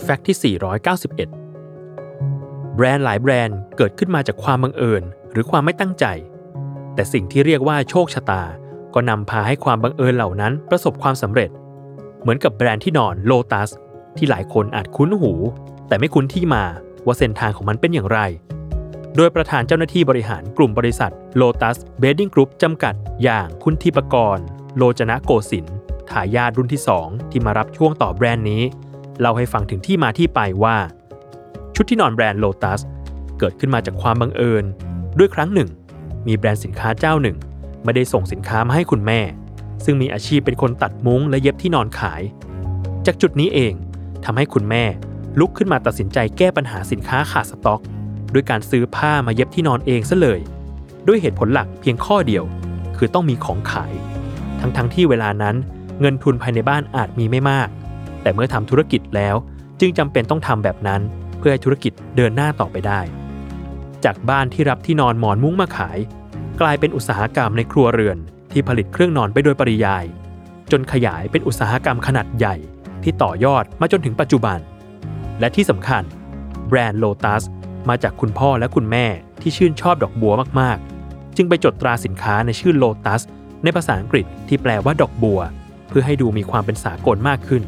แฟกต์ที่ 491 แบรนด์หลายแบรนด์เกิดขึ้นมาจากความบังเอิญ หรือความไม่ตั้งใจ แต่สิ่งที่เรียกว่าโชคชะตา ก็นำพาให้ความบังเอิญเหล่านั้นประสบความสำเร็จ เหมือนกับแบรนด์ที่นอนโลตัสที่หลายคนอาจคุ้นหู แต่ไม่คุ้นที่มาว่าเส้นทางของมันเป็นอย่างไร โดยประธานเจ้าหน้าที่บริหารกลุ่มบริษัท Lotus Bedding Group จำกัด อย่างคุณทิปกร โลจนะโกสินทร์ทายาทรุ่นที่ 2 ที่มารับช่วงต่อแบรนด์นี้ เล่าให้ฟังถึงที่มาที่ไปว่า ชุดที่นอนแบรนด์ Lotus เกิดขึ้นมาจากความบังเอิญ ด้วยครั้งหนึ่ง มีแบรนด์สินค้าเจ้าหนึ่ง ไม่ได้ส่งสินค้ามาให้คุณแม่ ซึ่งมีอาชีพเป็นคนตัดมุ้งและเย็บที่นอนขาย จากจุดนี้เองทำให้คุณแม่ลุกขึ้นมาตัดสินใจแก้ปัญหาสินค้าขาดสต็อก ด้วยการซื้อผ้ามาเย็บที่นอนเองซะเลย ด้วยเหตุผลหลักเพียงข้อเดียว คือต้องมีของขาย ทั้งๆทที่เวลานั้นเงินทุนภายในบ้านอาจมีไม่มาก แต่เมื่อทำธุรกิจแล้ว จึงจำเป็นต้องทำแบบนั้น เพื่อให้ธุรกิจเดินหน้าต่อไปได้ จากบ้านที่รับที่นอนหมอนมุ้งมาขาย กลายเป็นอุตสาหกรรมในครัวเรือนที่ผลิตเครื่องนอนไปโดยปริยาย จนขยายเป็นอุตสาหกรรมขนาดใหญ่ ที่ต่อยอดมาจนถึงปัจจุบัน และที่สำคัญ แบรนด์โลตัสมาจากคุณพ่อและคุณแม่ที่ชื่นชอบดอกบัวมากๆ จึงไปจดตราสินค้าในชื่อโลตัสในภาษาอังกฤษที่แปลว่าดอกบัว เพื่อให้ดูมีความเป็นสากลมากขึ้น